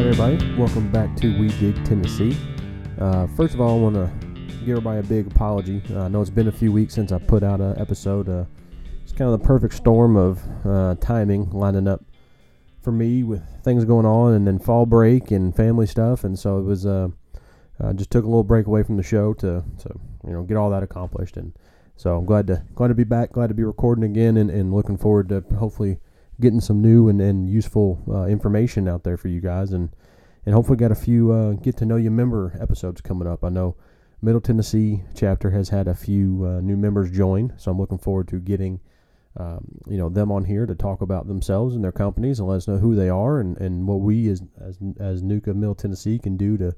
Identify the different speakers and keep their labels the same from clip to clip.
Speaker 1: everybody. Welcome back to We Dig Tennessee. Uh, first of all, I want to give everybody a big apology. Uh, I know it's been a few weeks since I put out an episode. Uh, it's kind of the perfect storm of uh, timing lining up for me with things going on and then fall break and family stuff. And so it was, uh, uh, just took a little break away from the show to, to, you know, get all that accomplished. And so I'm glad to, glad to be back, glad to be recording again and, and looking forward to hopefully getting some new and, and useful uh, information out there for you guys, and and hopefully got a few uh, get to know you member episodes coming up. I know Middle Tennessee chapter has had a few uh, new members join, so I'm looking forward to getting um, you know them on here to talk about themselves and their companies and let us know who they are and, and what we as as as NUCA Middle Tennessee can do to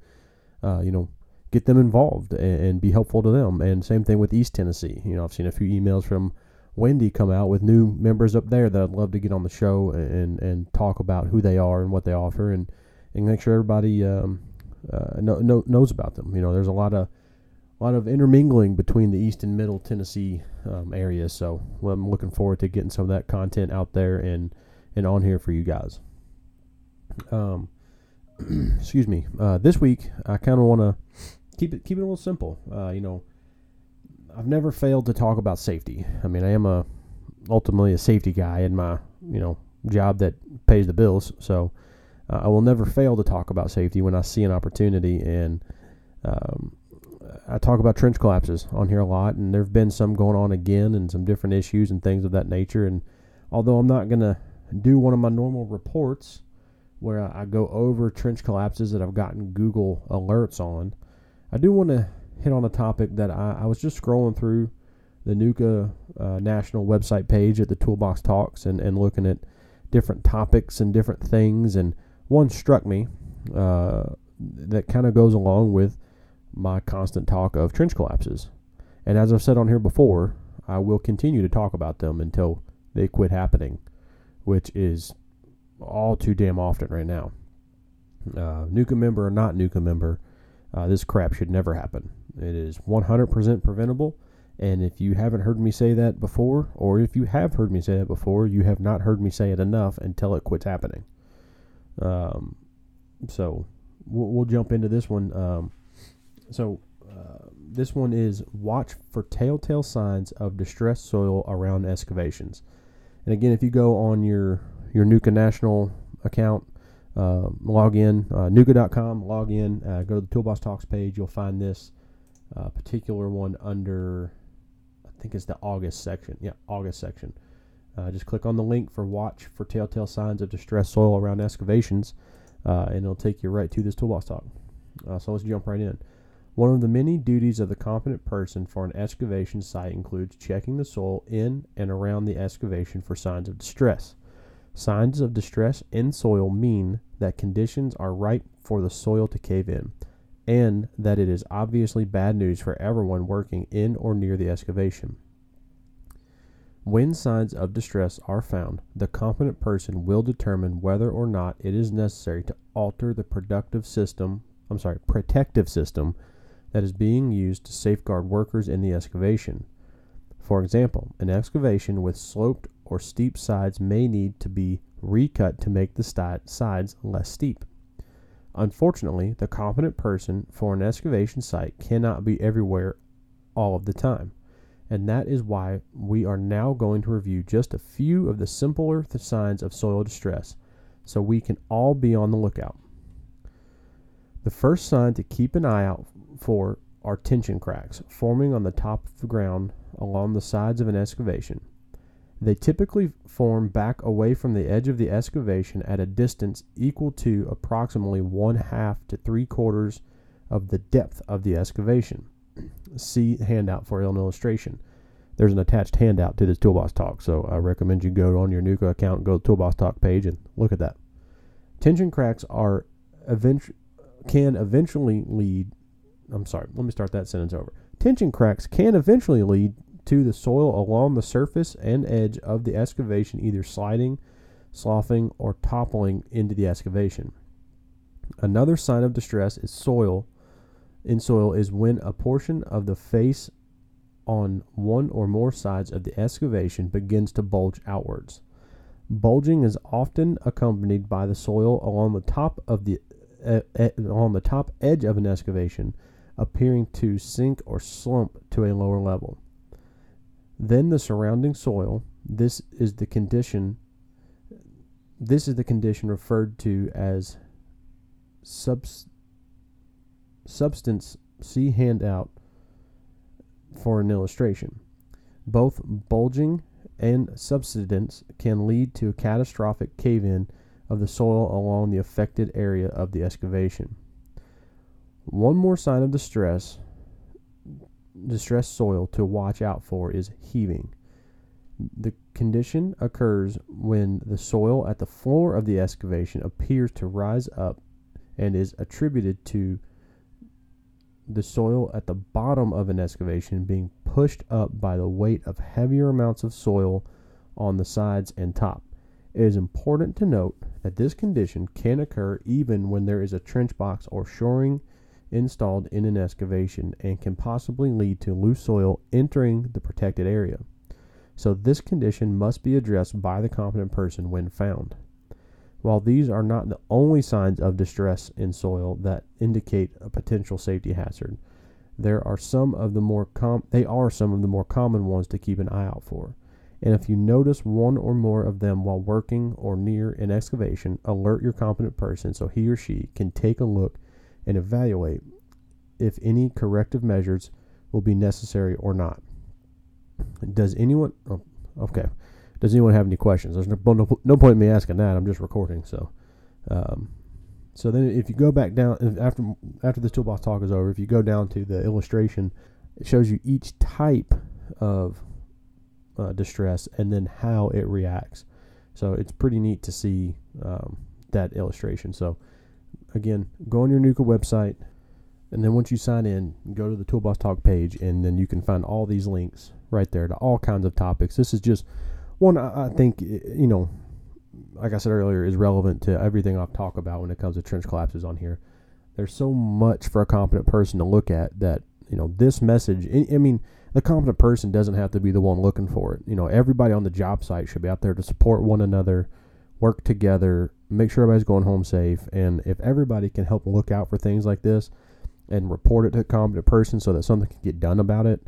Speaker 1: uh, you know get them involved and, and be helpful to them. And same thing with East Tennessee. You know I've seen a few emails from Wendy come out with new members up there that I'd love to get on the show and and talk about who they are and what they offer and and make sure everybody um, uh, know, know, knows about them. You know, there's a lot of a lot of intermingling between the East and Middle Tennessee um, areas, so well, I'm looking forward to getting some of that content out there and and on here for you guys. Um, excuse me. Uh, this week, I kind of want to keep it keep it a little simple. Uh, you know I've never failed to talk about safety. I mean, I am a ultimately a safety guy in my you know job that pays the bills. So uh, I will never fail to talk about safety when I see an opportunity. And um, I talk about trench collapses on here a lot, and there've been some going on again, and some different issues and things of that nature. And although I'm not gonna do one of my normal reports where I go over trench collapses that I've gotten Google alerts on, I do want to hit on a topic that I, I was just scrolling through the NUCA uh, national website page at the Toolbox Talks and, and looking at different topics and different things. And one struck me uh, that kind of goes along with my constant talk of trench collapses. And as I've said on here before, I will continue to talk about them until they quit happening, which is all too damn often right now. Uh, NUCA member or not NUCA member, uh, this crap should never happen. It is 100% preventable. And if you haven't heard me say that before, or if you have heard me say that before, you have not heard me say it enough until it quits happening. Um, so we'll, we'll, jump into this one. Um, so uh, this one is watch for telltale signs of distressed soil around excavations. And again, if you go on your your NUCA National account, uh, log in, uh, NUCA.com, log in, uh, go to the Toolbox Talks page, you'll find this uh, particular one under, I think it's the August section. Yeah, August section. Uh, just click on the link for watch for telltale signs of distressed soil around excavations, uh, and it'll take you right to this toolbox talk. Uh, so let's jump right in. One of the many duties of the competent person for an excavation site includes checking the soil in and around the excavation for signs of distress. Signs of distress in soil mean that conditions are ripe for the soil to cave in and that it is obviously bad news for everyone working in or near the excavation. When signs of distress are found, the competent person will determine whether or not it is necessary to alter the productive system, I'm sorry, protective system that is being used to safeguard workers in the excavation. For example, an excavation with sloped or steep sides may need to be recut to make the sides less steep. Unfortunately, the competent person for an excavation site cannot be everywhere all of the time. And that is why we are now going to review just a few of the simpler th- signs of soil distress so we can all be on the lookout. The first sign to keep an eye out for are tension cracks forming on the top of the ground along the sides of an excavation. They typically form back away from the edge of the excavation at a distance equal to approximately one half to three quarters of the depth of the excavation. See handout for an illustration. There's an attached handout to this Toolbox Talk, so I recommend you go on your NUCA account, go to Toolbox Talk page, and look at that. Tension cracks are event- can eventually lead. I'm sorry, let me start that sentence over. Tension cracks can eventually lead to the soil along the surface and edge of the excavation, either sliding, sloughing, or toppling into the excavation. Another sign of distress is soil in soil is when a portion of the face on one or more sides of the excavation begins to bulge outwards. Bulging is often accompanied by the soil along the top of the uh, along the top edge of an excavation, appearing to sink or slump to a lower level. Then the surrounding soil. This is the condition. This is the condition referred to as subs, subsidence. See handout for an illustration. Both bulging and subsidence can lead to a catastrophic cave in of the soil along the affected area of the excavation. One more sign of distress distressed soil to watch out for is heaving. The condition occurs when the soil at the floor of the excavation appears to rise up and is attributed to the soil at the bottom of an excavation being pushed up by the weight of heavier amounts of soil on the sides and top. It is important to note that this condition can occur even when there is a trench box or shoring installed in an excavation and can possibly lead to loose soil entering the protected area. So, this condition must be addressed by the competent person when found. While these are not the only signs of distress in soil that indicate a potential safety hazard, there are some of the more com- they are some of the more common ones to keep an eye out for. And if you notice one or more of them while working or near an excavation, alert your competent person so he or she can take a look and evaluate if any corrective measures will be necessary or not. Does anyone oh, okay. Does anyone have any questions? There's no, no, no point in me asking that. I'm just recording. So, um, so then if you go back down after after this toolbox talk is over, if you go down to the illustration, it shows you each type of uh, distress and then how it reacts. So it's pretty neat to see um, that illustration. So again, go on your NUCA website, and then once you sign in, go to the Toolbox Talk page, and then you can find all these links right there to all kinds of topics. This is just one I, think you know, like I said earlier, is relevant to everything I've talked about when it comes to trench collapses on here. There's so much for a competent person to look at that you know this message. I mean, the competent person doesn't have to be the one looking for it. You know, everybody on the job site should be out there to support one another, work together, make sure everybody's going home safe, and if everybody can help look out for things like this and report it to a competent person so that something can get done about it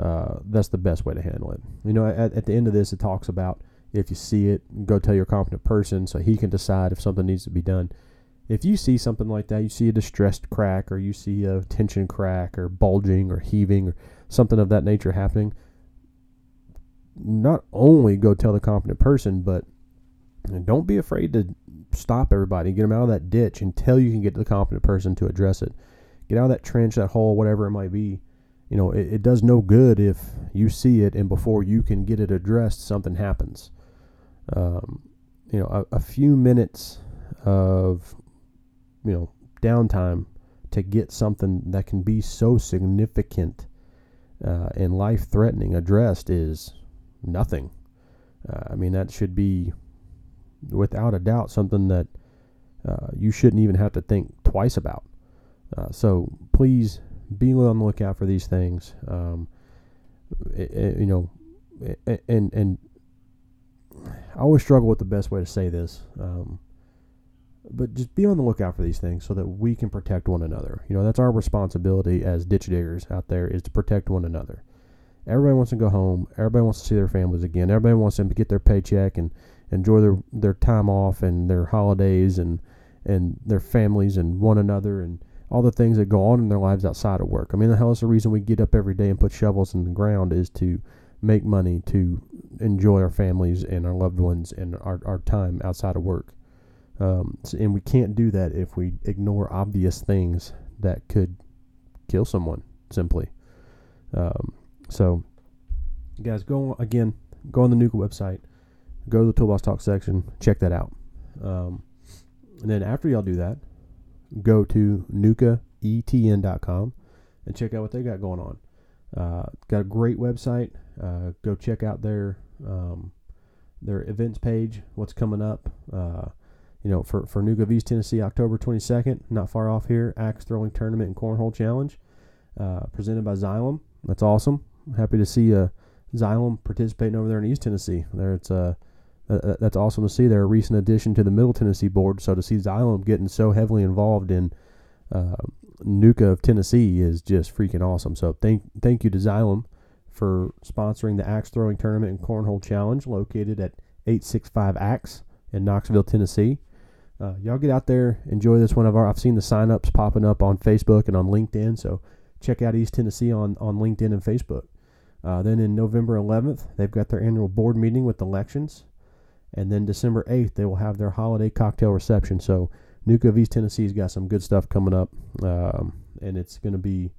Speaker 1: uh, that's the best way to handle it. You know, at, at the end of this, it talks about if you see it, go tell your competent person so he can decide if something needs to be done. If you see something like that, you see a distressed crack or you see a tension crack or bulging or heaving or something of that nature happening, not only go tell the competent person, but don't be afraid to stop everybody, get them out of that ditch until you can get the competent person to address it. Get out of that trench, that hole, whatever it might be, you know, it, it does no good if you see it and before you can get it addressed, something happens. Um, you know, a, a few minutes of, you know, downtime to get something that can be so significant uh, and life threatening addressed is nothing. Uh, I mean, that should be, without a doubt, something that uh, you shouldn't even have to think twice about. Uh, so please be on the lookout for these things. Um, it, it, you know, and and I always struggle with the best way to say this. Um, but just be on the lookout for these things so that we can protect one another. You know, that's our responsibility as ditch diggers out there is to protect one another. Everybody wants to go home. Everybody wants to see their families again. Everybody wants them to get their paycheck and enjoy their, their time off and their holidays and and their families and one another and all the things that go on in their lives outside of work. I mean, the hell is the reason we get up every day and put shovels in the ground is to make money, to enjoy our families and our loved ones and our, our time outside of work. Um, and we can't do that if we ignore obvious things that could kill someone simply. Um, so, guys, go on, again, go on the NUCA website, go to the Toolbox Talk section, check that out. Um, and then after y'all do that, go to nucaetn.com and check out what they got going on. Uh, got a great website. Uh, go check out their um, their events page. What's coming up? Uh, you know, for for of East Tennessee, October 22nd, not far off here. Axe throwing tournament and cornhole challenge, uh, presented by Xylem. That's awesome. Happy to see uh, Xylem participating over there in East Tennessee. There, it's uh, uh, that's awesome to see. They're a recent addition to the Middle Tennessee board. So to see Xylem getting so heavily involved in uh, NUCA of Tennessee is just freaking awesome. So thank thank you to Xylem for sponsoring the axe throwing tournament and cornhole challenge located at 865 Axe in Knoxville, Tennessee. Uh, y'all get out there, enjoy this one of our. I've seen the signups popping up on Facebook and on LinkedIn, so check out East Tennessee on on LinkedIn and Facebook. Uh, then in November 11th, they've got their annual board meeting with elections, and then December 8th they will have their holiday cocktail reception. So NUCA of East Tennessee's got some good stuff coming up, um, and it's going to be,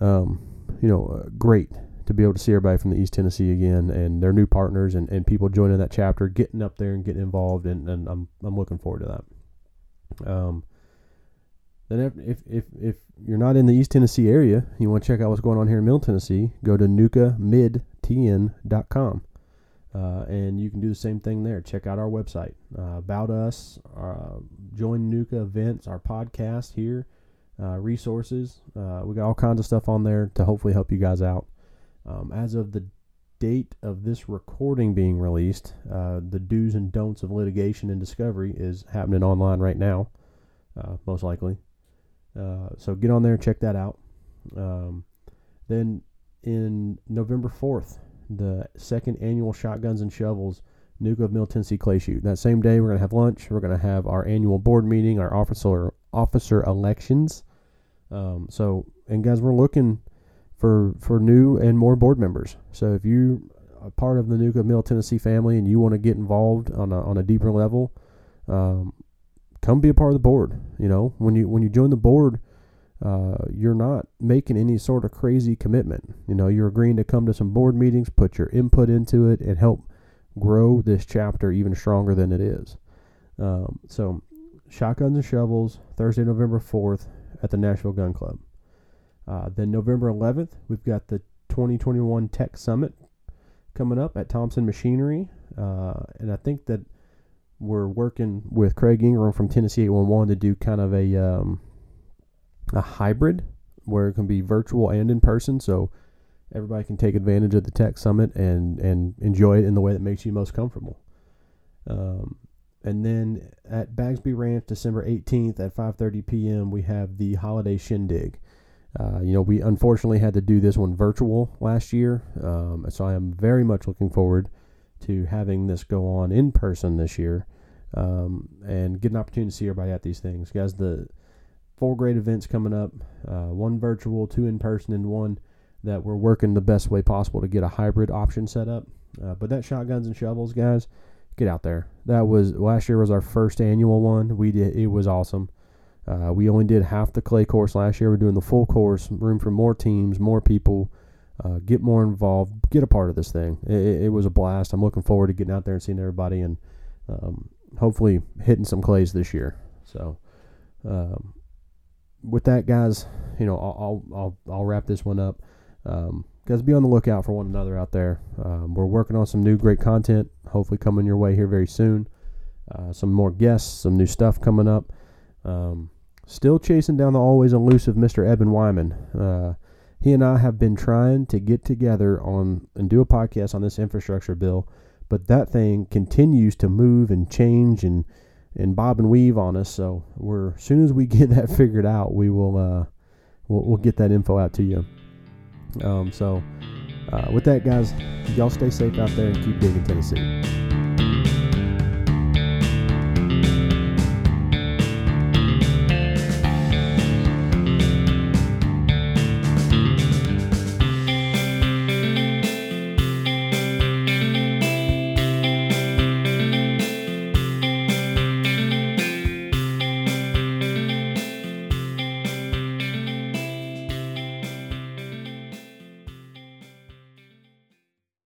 Speaker 1: um, you know, uh, great to be able to see everybody from the East Tennessee again and their new partners and, and people joining that chapter, getting up there and getting involved, and, and I'm I'm looking forward to that. Um, then if, if if you're not in the East Tennessee area, you want to check out what's going on here in Middle Tennessee, go to nucamidtn.com. Uh, and you can do the same thing there. Check out our website uh, about us, uh, join NUCA events, our podcast here, uh, resources. Uh, we got all kinds of stuff on there to hopefully help you guys out. Um, as of the date of this recording being released, the do's and don'ts of litigation and discovery is happening online right now, most likely. so get on there check that out. Um, then in November 4th, the second annual Shotguns and Shovels NUCA of Middle Tennessee Clay Shoot. That same day, we're going to have lunch. We're going to have our annual board meeting, our officer officer elections. Um, so, and guys, we're looking for for new and more board members. So, if you are part of the NUCA of Middle Tennessee family and you want to get involved on a, on a deeper level, um, come be a part of the board. You know, when you when you join the board, uh, you're not making any sort of crazy commitment. You know, you're agreeing to come to some board meetings, put your input into it, and help grow this chapter even stronger than it is. Um, so, Shotguns and Shovels, Thursday, November 4th at the Nashville Gun Club. Uh, then, November 11th, we've got the 2021 Tech Summit coming up at Thompson Machinery. Uh, and I think that we're working with Craig Ingram from Tennessee 811 to do kind of a. Um, a hybrid where it can be virtual and in person. So everybody can take advantage of the tech summit and and enjoy it in the way that makes you most comfortable. Um, and then at Bagsby Ranch, December 18th at 5:30 p.m., we have the holiday shindig. Uh, you know, we unfortunately had to do this one virtual last year, um, so I am very much looking forward to having this go on in person this year um, and get an opportunity to see everybody at these things, guys. The four great events coming up uh, one virtual, two in person, and one that we're working the best way possible to get a hybrid option set up. Uh, but that shotguns and shovels, guys, get out there. That was last year was our first annual one. We did it was awesome. Uh, we only did half the clay course last year. We're doing the full course, room for more teams, more people. Uh, get more involved, get a part of this thing. It, it, was a blast. I'm looking forward to getting out there and seeing everybody, and um, hopefully hitting some clays this year. So, um, with that, guys, you know, I'll I'll I'll, wrap this one up. Um, guys, be on the lookout for one another out there. Um, we're working on some new great content, hopefully coming your way here very soon. Uh, some more guests, some new stuff coming up. Um, still chasing down the always elusive Mr. Eben Wyman. Uh, he and I have been trying to get together on and do a podcast on this infrastructure bill, but that thing continues to move and change and and bob and weave on us. So we're as soon as we get that figured out, we will uh, we'll, we'll get that info out to you. Um, so uh, with that, guys, y'all stay safe out there and keep digging Tennessee.